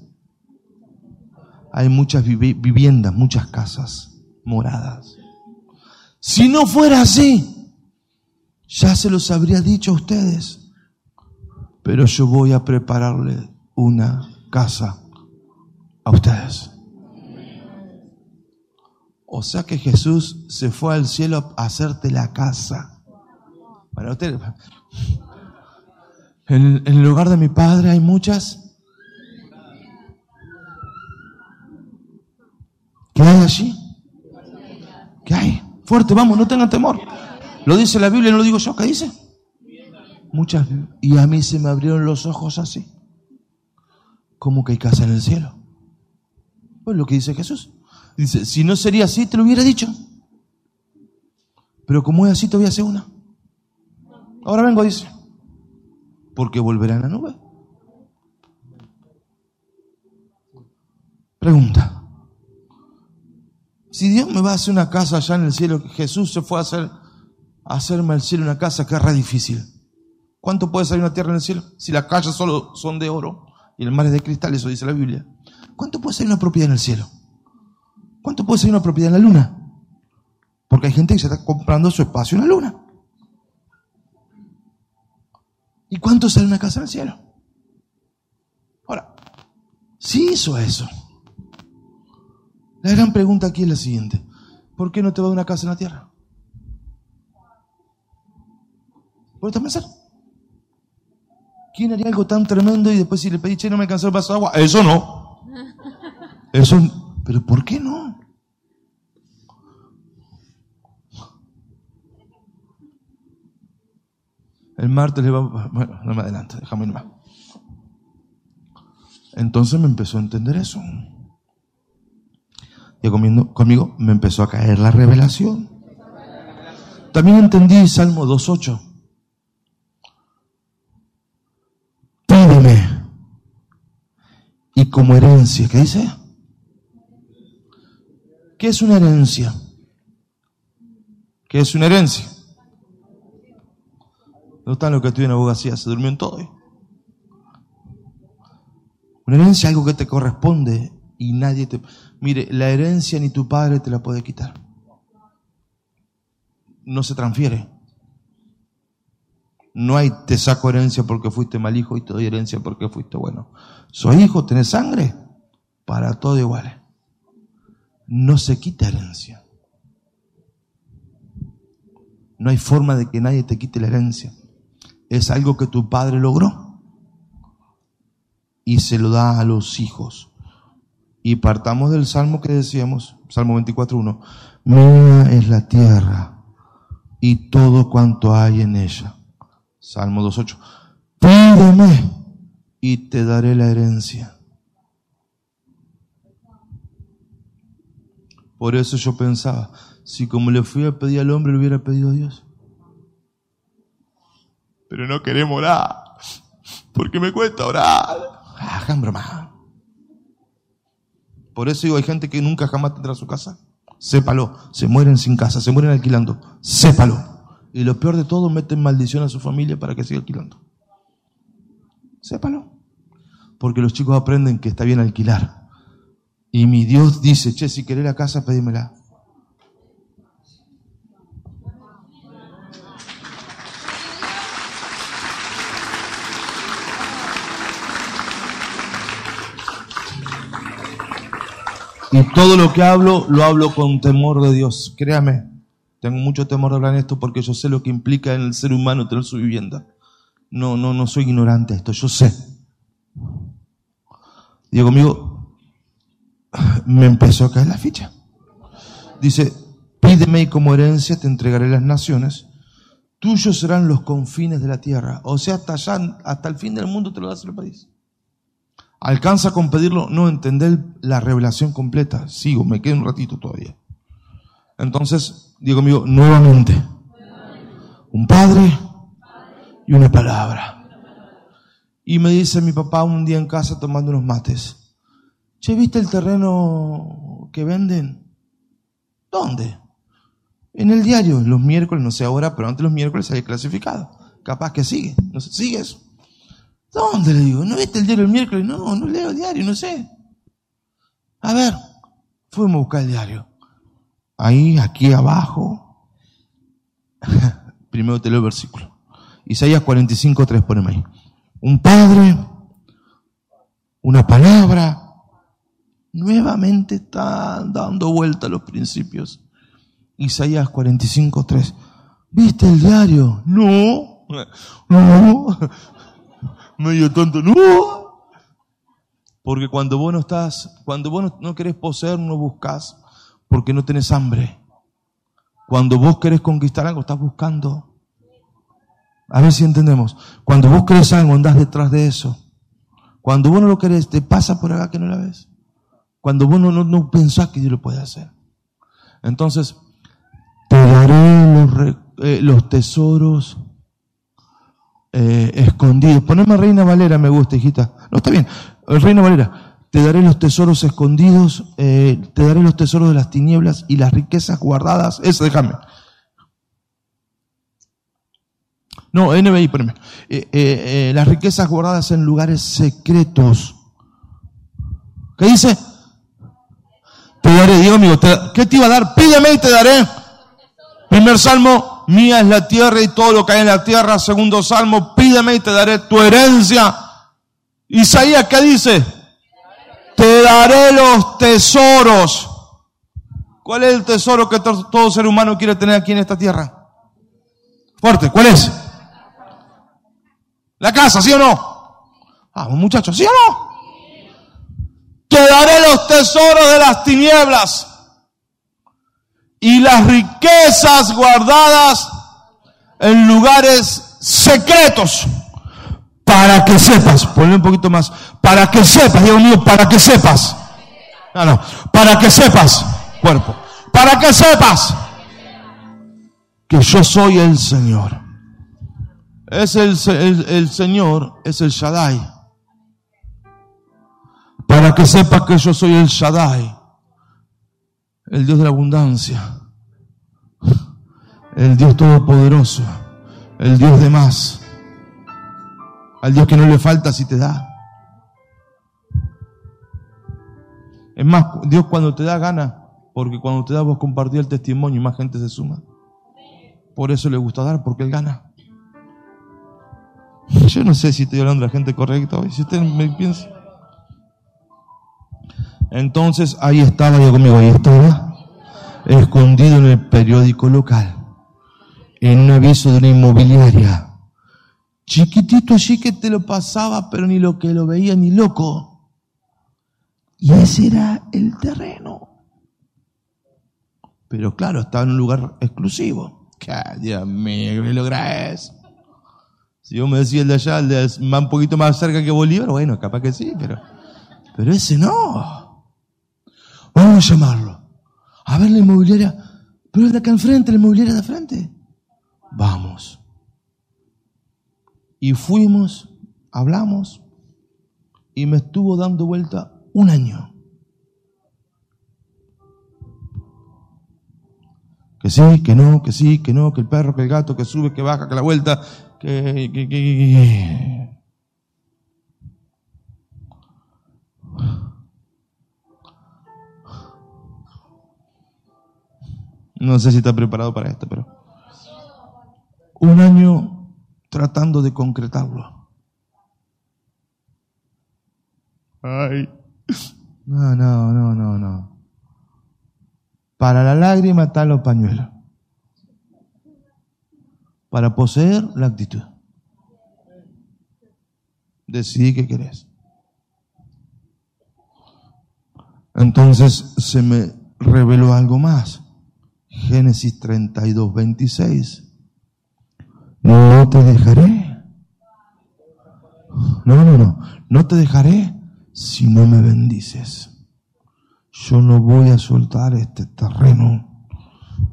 Hay muchas viviendas, muchas casas, moradas. Si no fuera así, ya se los habría dicho a ustedes pero yo voy a prepararle una casa a ustedes. O sea que Jesús se fue al cielo a hacerte la casa. Para ustedes. En, lugar de mi padre hay muchas. Allí? ¿Qué hay? Fuerte, vamos, no tengan temor. Lo dice la Biblia, no lo digo yo. ¿Qué dice? Muchas. Y a mí se me abrieron los ojos así. como que hay casa en el cielo? Pues lo que dice Jesús. Dice, si no sería así, te lo hubiera dicho. Pero como es así, te voy a hacer una. Ahora vengo, dice. Porque volverá en la nube. Pregunta. Si Dios me va a hacer una casa allá en el cielo, Jesús se fue a hacer a hacerme al cielo una casa que era difícil. ¿Cuánto puede salir una tierra en el cielo? Si las calles solo son de oro y el mar es de cristal, eso dice la Biblia. ¿Cuánto puede salir una propiedad en el cielo? ¿Cuánto puede salir una propiedad en la luna? Porque hay gente que se está comprando su espacio en la luna. ¿Y cuánto sale una casa en el cielo? Ahora, si hizo eso, la gran pregunta aquí es la siguiente. ¿Por qué no te va a una casa en la tierra? ¿Por qué pensar? ¿Quién haría algo tan tremendo y después si le pedí, che, no me alcanzó el vaso de agua? Eso no. Eso, pero ¿por qué no? El martes le va, bueno, no me adelante, déjame ir más. Entonces me empezó a entender eso. Digo conmigo, me empezó a caer la revelación. También entendí Salmo 2.8. Pídeme. Y como herencia, ¿qué dice? ¿Qué es una herencia? ¿Qué es una herencia? No está lo que estoy en abogacía, se durmió en todo. Una herencia es algo que te corresponde y nadie te... Mire, la herencia ni tu padre te la puede quitar. No se transfiere. No hay te saco herencia porque fuiste mal hijo y te doy herencia porque fuiste bueno. Soy hijo, tenés sangre, para todo igual. No se quita herencia. No hay forma de que nadie te quite la herencia es algo que tu padre logró y se lo da a los hijos. Y partamos del salmo que decíamos, Salmo 24.1, mía es la tierra y todo cuanto hay en ella. Salmo 2.8, pídeme y te daré la herencia. Por eso yo pensaba, si como le fui a pedir al hombre, le hubiera pedido a Dios pero no queremos orar. Porque me cuesta orar. Hagan broma. Por eso digo, hay gente que nunca jamás tendrá su casa. Sépalo. Se mueren sin casa, se mueren alquilando. Sépalo. Y lo peor de todo, meten maldición a su familia para que siga alquilando. Sépalo. Porque los chicos aprenden que está bien alquilar. Y mi Dios dice, che, si querés la casa, pedímela. Y todo lo que hablo, lo hablo con temor de Dios. Créame, tengo mucho temor de hablar en esto porque yo sé lo que implica en el ser humano tener su vivienda. No, no, no soy ignorante de esto, yo sé. Digo conmigo, me empezó a caer la ficha. Dice, pídeme y como herencia te entregaré las naciones. Tuyos serán los confines de la tierra. O sea, hasta allá, hasta el fin del mundo te lo das el país. ¿Alcanza con pedirlo? No, entender la revelación completa. Sigo, me quedo un ratito todavía. Entonces, digo amigo, nuevamente, un padre y una palabra. Y me dice mi papá un día en casa tomando unos mates. Che, ¿viste el terreno que venden? ¿Dónde? En el diario, los miércoles, no sé ahora, pero antes los miércoles había clasificado. Capaz que sigue, no sé, sigue eso. ¿Dónde le digo? ¿No viste el diario el miércoles? No, no leo el diario, no sé. A ver, fuimos a buscar el diario. Ahí, aquí abajo. Primero te leo el versículo. Isaías 45, 3, poneme ahí. Un padre, una palabra. Nuevamente están dando vuelta a los principios. Isaías 45, 3. ¿Viste el diario? No. No medio tonto. No. Porque cuando vos no estás, cuando vos no, querés poseer, no buscas porque no tenés hambre. Cuando vos querés conquistar algo, estás buscando. A ver si entendemos. Cuando vos querés algo, andás detrás de eso. Cuando vos no lo querés, te pasa por acá que no la ves. Cuando vos no, no, pensás que Dios lo puede hacer. Entonces, te daré los, eh, los tesoros eh, escondidos. Poneme Reina Valera, me gusta, hijita. No, está bien. Reina Valera, te daré los tesoros escondidos, eh, te daré los tesoros de las tinieblas y las riquezas guardadas. Eso, déjame. No, NBI, poneme. Eh, las riquezas guardadas en lugares secretos. ¿Qué dice? Te daré, digo amigo, ¿qué te iba a dar? Pídeme y te daré. Primer salmo, mía es la tierra y todo lo que hay en la tierra. Segundo salmo, pídeme y te daré tu herencia. Isaías, ¿qué dice? Te daré los tesoros. ¿Cuál es el tesoro que todo ser humano quiere tener aquí en esta tierra? Fuerte, ¿cuál es? La casa, ¿sí o no? Ah, muchachos, ¿sí o no? Te daré los tesoros de las tinieblas y las riquezas guardadas en lugares secretos para que sepas, ponle un poquito más, para que sepas, Dios mío, para que sepas. No, no, para que sepas cuerpo. Para que sepas que yo soy el Señor. Es el, el, el Señor, es el Shaddai. Para que sepas que yo soy el Shaddai, el Dios de la abundancia, el Dios todopoderoso, el Dios de más, al Dios que no le falta si te da. Es más, Dios cuando te da gana, porque cuando te da vos compartir el testimonio y más gente se suma. Por eso le gusta dar, porque Él gana. Yo no sé si estoy hablando de la gente correcta hoy. Si usted me piensa. Entonces ahí estaba yo conmigo, ahí estaba, escondido en el periódico local, en un aviso de una inmobiliaria. Chiquitito allí que te lo pasaba, pero ni lo que lo veía ni loco. Y ese era el terreno. Pero claro, estaba en un lugar exclusivo. Que, Dios mío, ¿qué logra eso? Si yo me decía el de allá, el de un poquito más cerca que Bolívar, bueno, capaz que sí, pero, pero ese no. Vamos a llamarlo. A ver la inmobiliaria, pero es de acá enfrente, la inmobiliaria de frente. Vamos. Y fuimos, hablamos, y me estuvo dando vuelta un año. Que sí, que no, que sí, que no, que el perro, que el gato, que sube, que baja, que la vuelta, que, que, que, No sé si está preparado para esto, pero un año tratando de concretarlo. Ay. No, no, no, no, no. Para la lágrima están los pañuelos para poseer la actitud. Decidí que querés. Entonces se me reveló algo más. Génesis 32, 26. No te dejaré. No, no, no. No te dejaré si no me bendices. Yo no voy a soltar este terreno.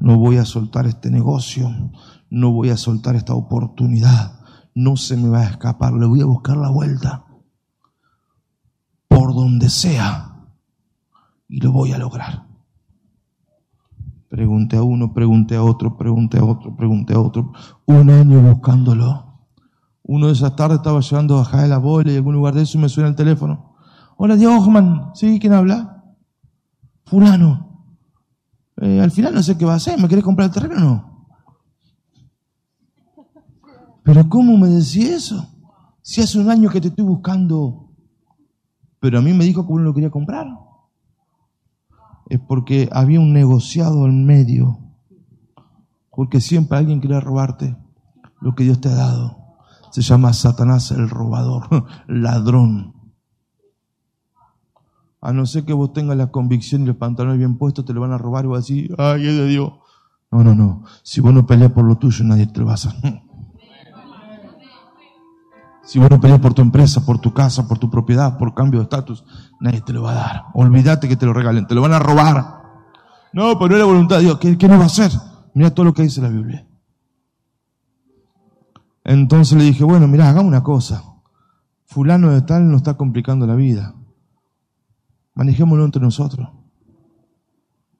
No voy a soltar este negocio no voy a soltar esta oportunidad, no se me va a escapar, le voy a buscar la vuelta por donde sea y lo voy a lograr. Pregunté a uno, pregunté a otro, pregunté a otro, pregunté a otro, un año buscándolo. Uno de esas tardes estaba llevando a la bola y en algún lugar de eso me suena el teléfono. Hola, Diego Hoffman. ¿Sí? ¿Quién habla? Fulano. Eh, al final no sé qué va a hacer. ¿Me querés comprar el terreno o no? Pero ¿cómo me decía eso? Si hace un año que te estoy buscando, pero a mí me dijo que uno lo quería comprar. Es porque había un negociado en medio. Porque siempre alguien quiere robarte lo que Dios te ha dado. Se llama Satanás el robador, ladrón. A no ser que vos tengas la convicción y los pantalones bien puestos, te lo van a robar y vas a decir, ay, es de Dios. No, no, no. Si vos no peleas por lo tuyo, nadie te lo va a hacer. Si vos no por tu empresa, por tu casa, por tu propiedad, por cambio de estatus, nadie te lo va a dar. Olvídate que te lo regalen, te lo van a robar. No, pero no es la voluntad de Dios. ¿Qué, qué no va a hacer? Mira todo lo que dice la Biblia. Entonces le dije, bueno, mira, hagamos una cosa. Fulano de tal nos está complicando la vida. Manejémoslo entre nosotros.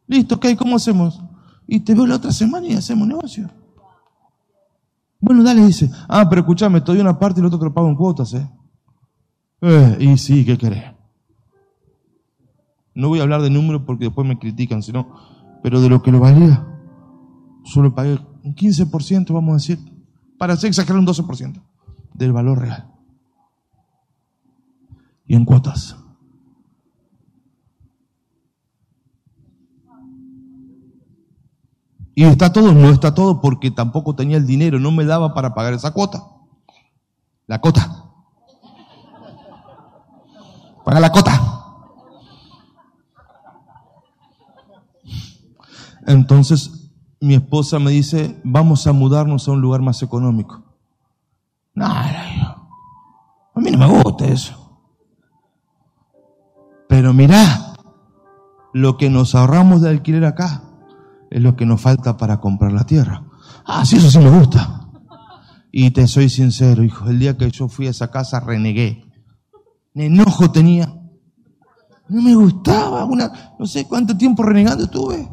Listo, ok, ¿cómo hacemos? Y te veo la otra semana y hacemos negocio. Bueno, dale, dice. Ah, pero escúchame, te doy una parte y el otro te lo pago en cuotas, ¿eh? eh y sí, ¿qué querés? No voy a hablar de números porque después me critican, sino, pero de lo que lo valía, solo pagué un 15%, vamos a decir, para hacer exagerar un 12% del valor real. Y en cuotas. Y está todo, no está todo porque tampoco tenía el dinero, no me daba para pagar esa cuota. La cota. Paga la cota. Entonces mi esposa me dice, vamos a mudarnos a un lugar más económico. No, a mí no me gusta eso. Pero mirá, lo que nos ahorramos de alquiler acá es lo que nos falta para comprar la tierra. Ah, sí, eso sí me gusta. Y te soy sincero, hijo, el día que yo fui a esa casa renegué. Enojo tenía. No me gustaba, una, no sé cuánto tiempo renegando estuve.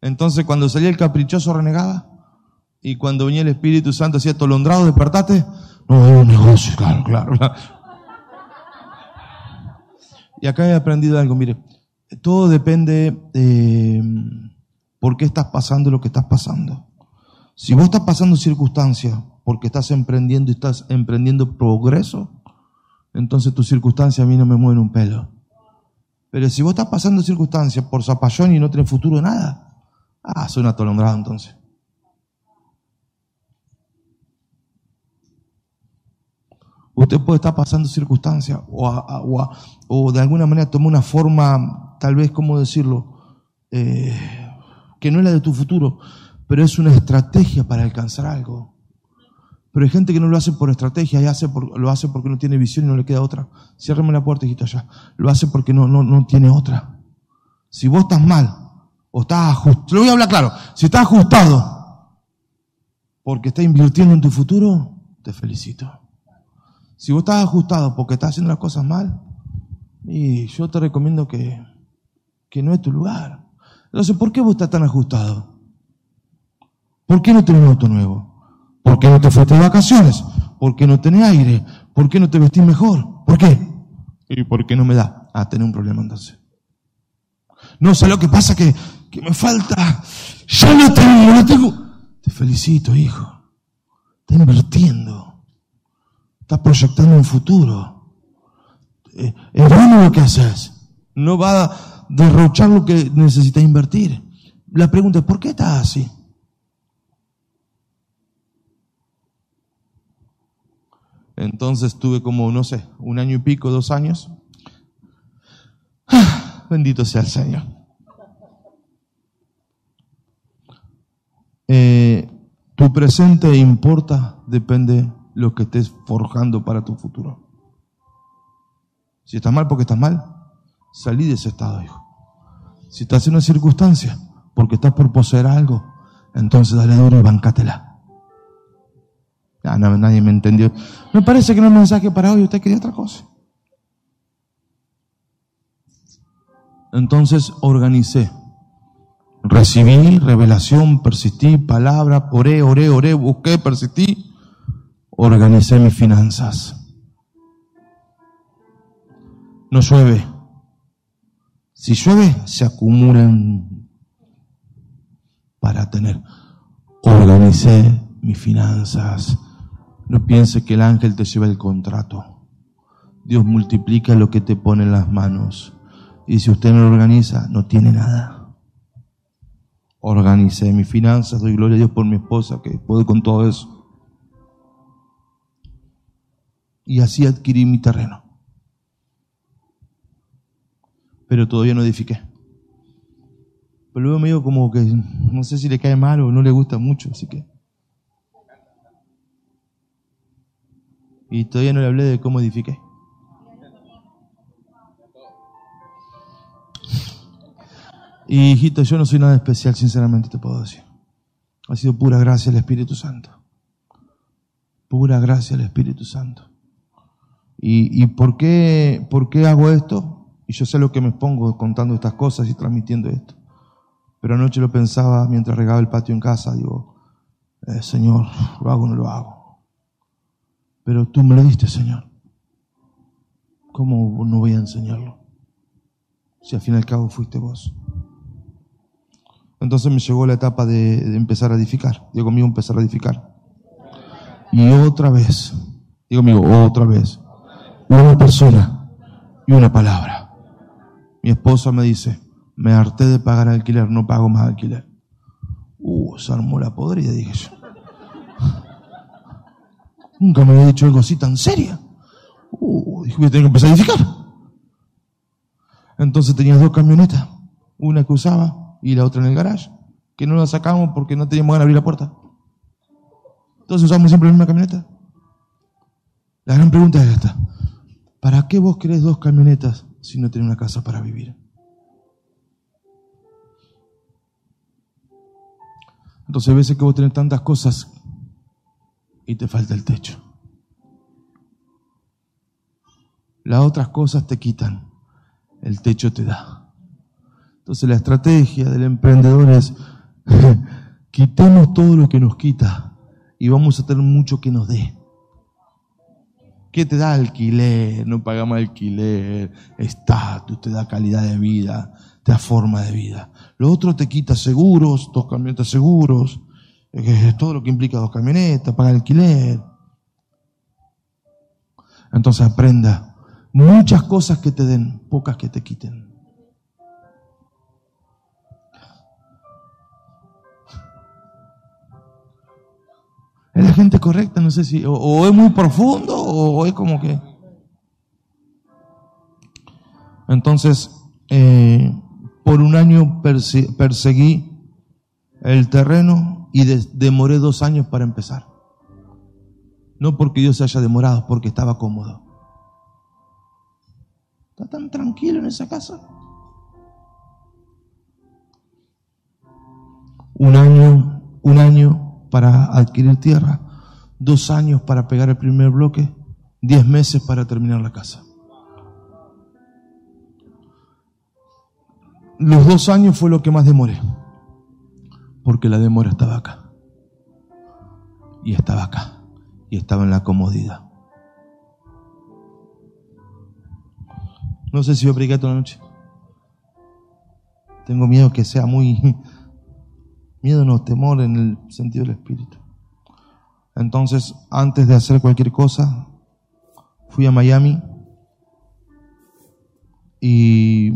Entonces cuando salía el caprichoso renegaba. Y cuando venía el Espíritu Santo hacía tolondrado, despertate. No, es un negocio, claro, claro. Y acá he aprendido algo, mire, todo depende de por qué estás pasando lo que estás pasando. Si vos estás pasando circunstancias porque estás emprendiendo y estás emprendiendo progreso, entonces tu circunstancia a mí no me mueve un pelo. Pero si vos estás pasando circunstancias por zapallón y no tenés futuro nada, ah, soy un atolondrado entonces. Usted puede estar pasando circunstancias o, o, de alguna manera tomar una forma, tal vez, ¿cómo decirlo? Eh, que no es la de tu futuro, pero es una estrategia para alcanzar algo. Pero hay gente que no lo hace por estrategia, y hace lo hace porque no tiene visión y no le queda otra. Ciérrame la puerta, hijito, allá. Lo hace porque no, no, no tiene otra. Si vos estás mal, o estás ajustado, lo voy a hablar claro, si estás ajustado porque estás invirtiendo en tu futuro, te felicito. Si vos estás ajustado porque estás haciendo las cosas mal, y yo te recomiendo que, que no es tu lugar. Entonces, ¿por qué vos estás tan ajustado? ¿Por qué no tenés un auto nuevo? ¿Por qué no te fuiste de vacaciones? ¿Por qué no tenés aire? ¿Por qué no te vestís mejor? ¿Por qué? ¿Y por qué no me da? a tener un problema entonces. No sé lo que pasa que, que me falta. Ya lo tengo, lo tengo. Te felicito, hijo. Estás invirtiendo. Estás proyectando un futuro. Eh, es bueno lo que haces. No va a derrochar lo que necesitas invertir. La pregunta es, ¿por qué estás así? Entonces tuve como, no sé, un año y pico, dos años. bendito sea el Señor. Eh, tu presente importa, depende lo que estés forjando para tu futuro. Si estás mal porque estás mal, salí de ese estado, hijo. Si estás en una circunstancia porque estás por poseer algo, entonces dale duro y bancátela. No, nadie me entendió. Me parece que no es mensaje para hoy, usted quería otra cosa. Entonces organicé. Recibí revelación, persistí, palabra, oré, oré, oré, busqué, persistí organicé mis finanzas. No llueve. Si llueve, se acumulan para tener. Organicé mis finanzas. No piense que el ángel te lleva el contrato. Dios multiplica lo que te pone en las manos. Y si usted no lo organiza, no tiene nada. Organicé mis finanzas, doy gloria a Dios por mi esposa que puede con todo eso. y así adquirí mi terreno. Pero todavía no edifiqué. Pero luego me digo como que no sé si le cae mal o no le gusta mucho, así que. Y todavía no le hablé de cómo edifiqué. Y hijito, yo no soy nada especial, sinceramente te puedo decir. Ha sido pura gracia del Espíritu Santo. Pura gracia del Espíritu Santo. ¿Y, por, qué, por qué hago esto? Y yo sé lo que me pongo contando estas cosas y transmitiendo esto. Pero anoche lo pensaba mientras regaba el patio en casa. Digo, eh, Señor, ¿lo hago o no lo hago? Pero tú me lo diste, Señor. ¿Cómo no voy a enseñarlo? Si al fin y al cabo fuiste vos. Entonces me llegó la etapa de, empezar a edificar. Digo conmigo, empezar a edificar. Y otra vez, digo conmigo, otra vez, una persona y una palabra. Mi esposa me dice, me harté de pagar alquiler, no pago más alquiler. Uh, se armó la podrida, dije yo. Nunca me había dicho algo así tan seria. Uh, dije, voy a tener que empezar a edificar. Entonces tenía dos camionetas, una que usaba y la otra en el garage, que no la sacamos porque no teníamos ganas de abrir la puerta. Entonces usamos siempre la misma camioneta. La gran pregunta es esta. ¿Para qué vos querés dos camionetas si no tienes una casa para vivir. Entonces, a veces que vos tenés tantas cosas y te falta el techo. Las otras cosas te quitan, el techo te da. Entonces, la estrategia del emprendedor es quitemos todo lo que nos quita y vamos a tener mucho que nos dé. ¿Qué te da alquiler? No pagamos alquiler, estatus, te da calidad de vida, te da forma de vida. Lo otro te quita seguros, dos camionetas seguros, eh, todo lo que implica dos camionetas, pagar alquiler. Entonces aprenda muchas cosas que te den, pocas que te quiten. Es la gente correcta, no sé si, o, es muy profundo o, es como que... Entonces, eh, por un año perseguí el terreno y demoré dos años para empezar. No porque Dios se haya demorado, porque estaba cómodo. Está tan tranquilo en esa casa. Un año, un año para adquirir tierra, dos años para pegar el primer bloque, diez meses para terminar la casa. Los dos años fue lo que más demoré, porque la demora estaba acá, y estaba acá, y estaba en la comodidad. No sé si voy a toda la noche. Tengo miedo que sea muy Miedo no, temor en el sentido del espíritu. Entonces, antes de hacer cualquier cosa, fui a Miami y,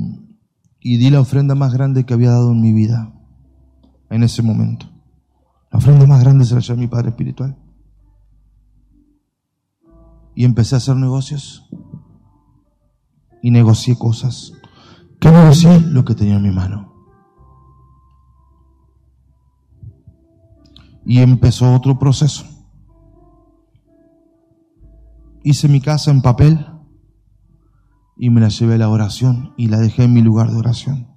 di la ofrenda más grande que había dado en mi vida en ese momento. La ofrenda más grande se la llevó mi padre espiritual. Y empecé a hacer negocios. Y negocié cosas. ¿Qué negocié? Lo que tenía en mi mano. Y empezó otro proceso. Hice mi casa en papel y me la llevé a la oración y la dejé en mi lugar de oración.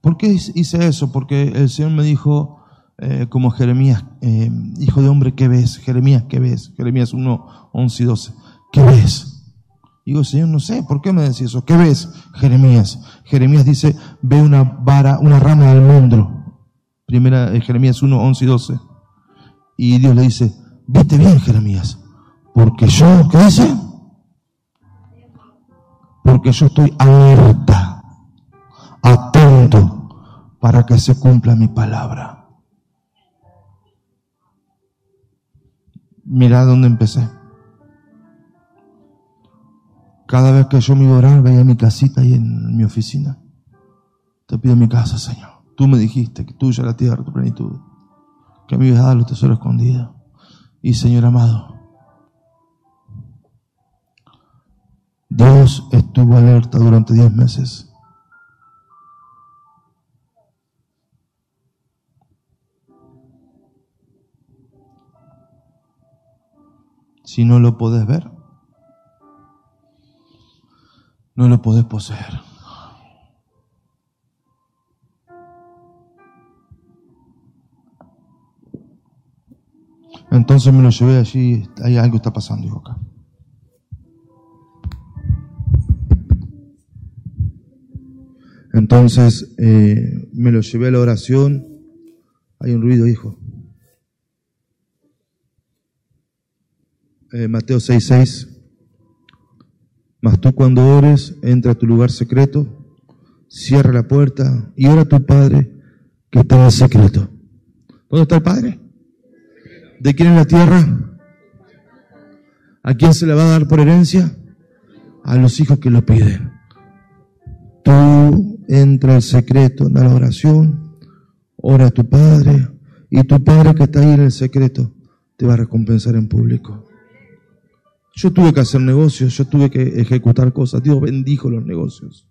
¿Por qué hice eso? Porque el Señor me dijo, eh, como Jeremías, eh, hijo de hombre, ¿qué ves? Jeremías, ¿qué ves? Jeremías 1, 11 y 12. ¿Qué ves? Digo, Señor, no sé, ¿por qué me decís eso? ¿Qué ves, Jeremías? Jeremías dice, ve una vara, una rama del mundo. Primera, de Jeremías 1, 11 y 12. Y Dios le dice, viste bien, Jeremías, porque yo, ¿qué dice? Porque yo estoy alerta, atento, para que se cumpla mi palabra. Mira dónde empecé. Cada vez que yo me iba a orar, veía mi casita ahí en mi oficina. Te pido mi casa, Señor. Tú me dijiste que tuya la tierra, tu plenitud que me ibas a los tesoros escondidos. Y Señor amado, Dios estuvo alerta durante diez meses. Si no lo podés ver, no lo podés poseer. Entonces me lo llevé allí, hay algo está pasando, dijo acá. Entonces eh, me lo llevé a la oración. Hay un ruido, hijo. Eh, Mateo 6:6. Mas tú cuando ores, entra a tu lugar secreto, cierra la puerta y ora a tu Padre que está en secreto. ¿Dónde está el Padre? ¿De quién es la tierra? ¿A quién se le va a dar por herencia? A los hijos que lo piden. Tú entra al secreto en la oración, ora a tu Padre, y tu Padre que está ahí en el secreto te va a recompensar en público. Yo tuve que hacer negocios, yo tuve que ejecutar cosas. Dios bendijo los negocios.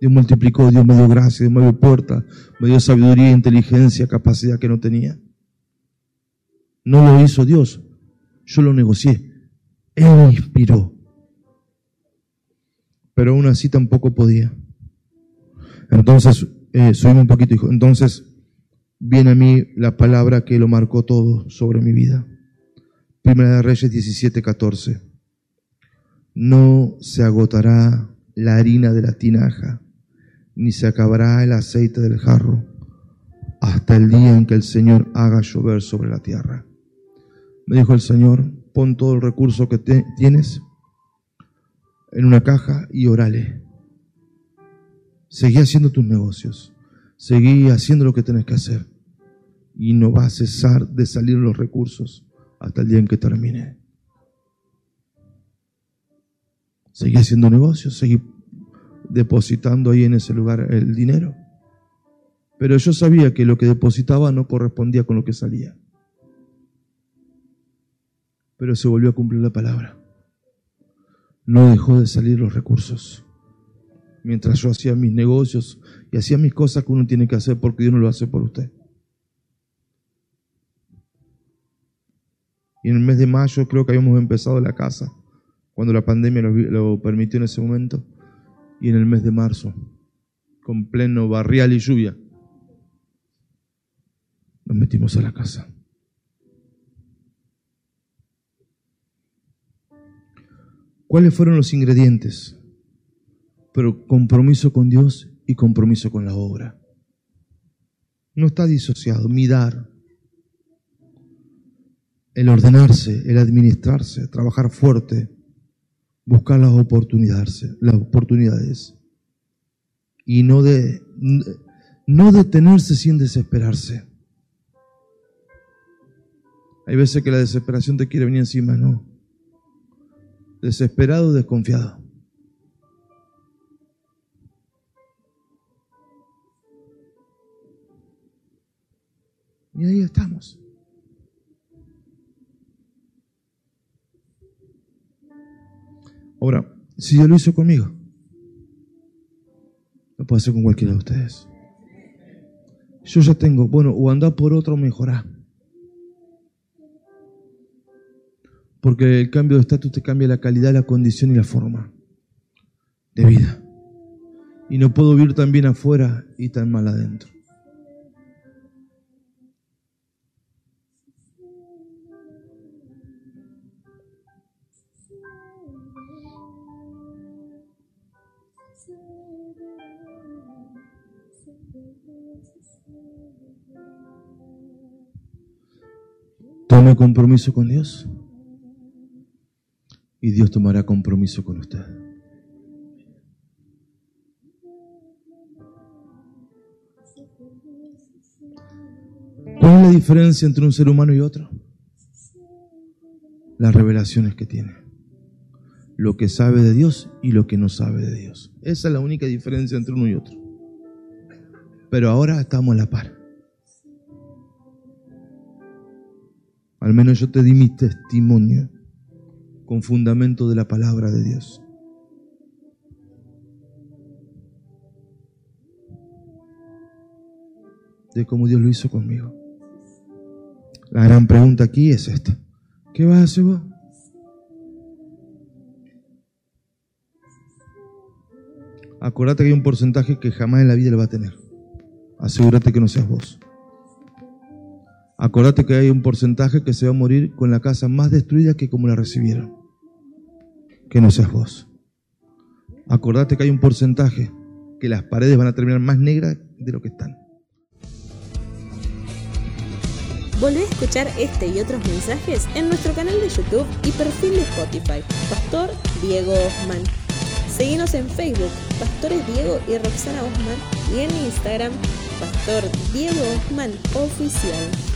Dios multiplicó, Dios me dio gracia, Dios me dio puerta, me dio sabiduría, inteligencia, capacidad que no tenía. No lo hizo Dios, yo lo negocié. Él me inspiró. pero aún así tampoco podía. Entonces, eh, subimos un poquito, dijo, entonces viene a mí la palabra que lo marcó todo sobre mi vida. Primera de Reyes 17, 14. No se agotará la harina de la tinaja, ni se acabará el aceite del jarro, hasta el día en que el Señor haga llover sobre la tierra. Me dijo el Señor, pon todo el recurso que tienes en una caja y orale. Seguí haciendo tus negocios. Seguí haciendo lo que tenés que hacer. Y no va a cesar de salir los recursos hasta el día en que termine. Seguí haciendo negocios, seguí depositando ahí en ese lugar el dinero. Pero yo sabía que lo que depositaba no correspondía con lo que salía. Pero se volvió a cumplir la palabra. No dejó de salir los recursos. Mientras yo hacía mis negocios y hacía mis cosas que uno tiene que hacer porque Dios no lo hace por usted. Y en el mes de mayo creo que habíamos empezado la casa, cuando la pandemia lo, permitió en ese momento. Y en el mes de marzo, con pleno barrial y lluvia, nos metimos a la casa. ¿Cuáles fueron los ingredientes? Pero compromiso con Dios y compromiso con la obra. No está disociado, mirar, el ordenarse, el administrarse, trabajar fuerte, buscar las oportunidades, las oportunidades y no de no detenerse sin desesperarse. Hay veces que la desesperación te quiere venir encima, no desesperado, desconfiado. Y ahí estamos. Ahora, si Dios lo hizo conmigo, lo puede hacer con cualquiera de ustedes. Yo ya tengo, bueno, o andar por otro mejorar. Porque el cambio de estatus te cambia la calidad, la condición y la forma de vida. Y no puedo vivir tan bien afuera y tan mal adentro. Tome compromiso con Dios y Dios tomará compromiso con usted. ¿Cuál es la diferencia entre un ser humano y otro? Las revelaciones que tiene. Lo que sabe de Dios y lo que no sabe de Dios. Esa es la única diferencia entre uno y otro. Pero ahora estamos a la par. Al menos yo te di mi testimonio con fundamento de la palabra de Dios. De cómo Dios lo hizo conmigo. La gran pregunta aquí es esta. ¿Qué vas a hacer vos? Acordate que hay un porcentaje que jamás en la vida le va a tener. Asegúrate que no seas vos. Acordate que hay un porcentaje que se va a morir con la casa más destruida que como la recibieron. Que no seas vos. Acordate que hay un porcentaje que las paredes van a terminar más negras de lo que están. Volvé a escuchar este y otros mensajes en nuestro canal de YouTube y perfil de Spotify, Pastor Diego Osman. Seguimos en Facebook, Pastores Diego y Roxana Osman, y en Instagram, Pastor Diego Osman Oficial.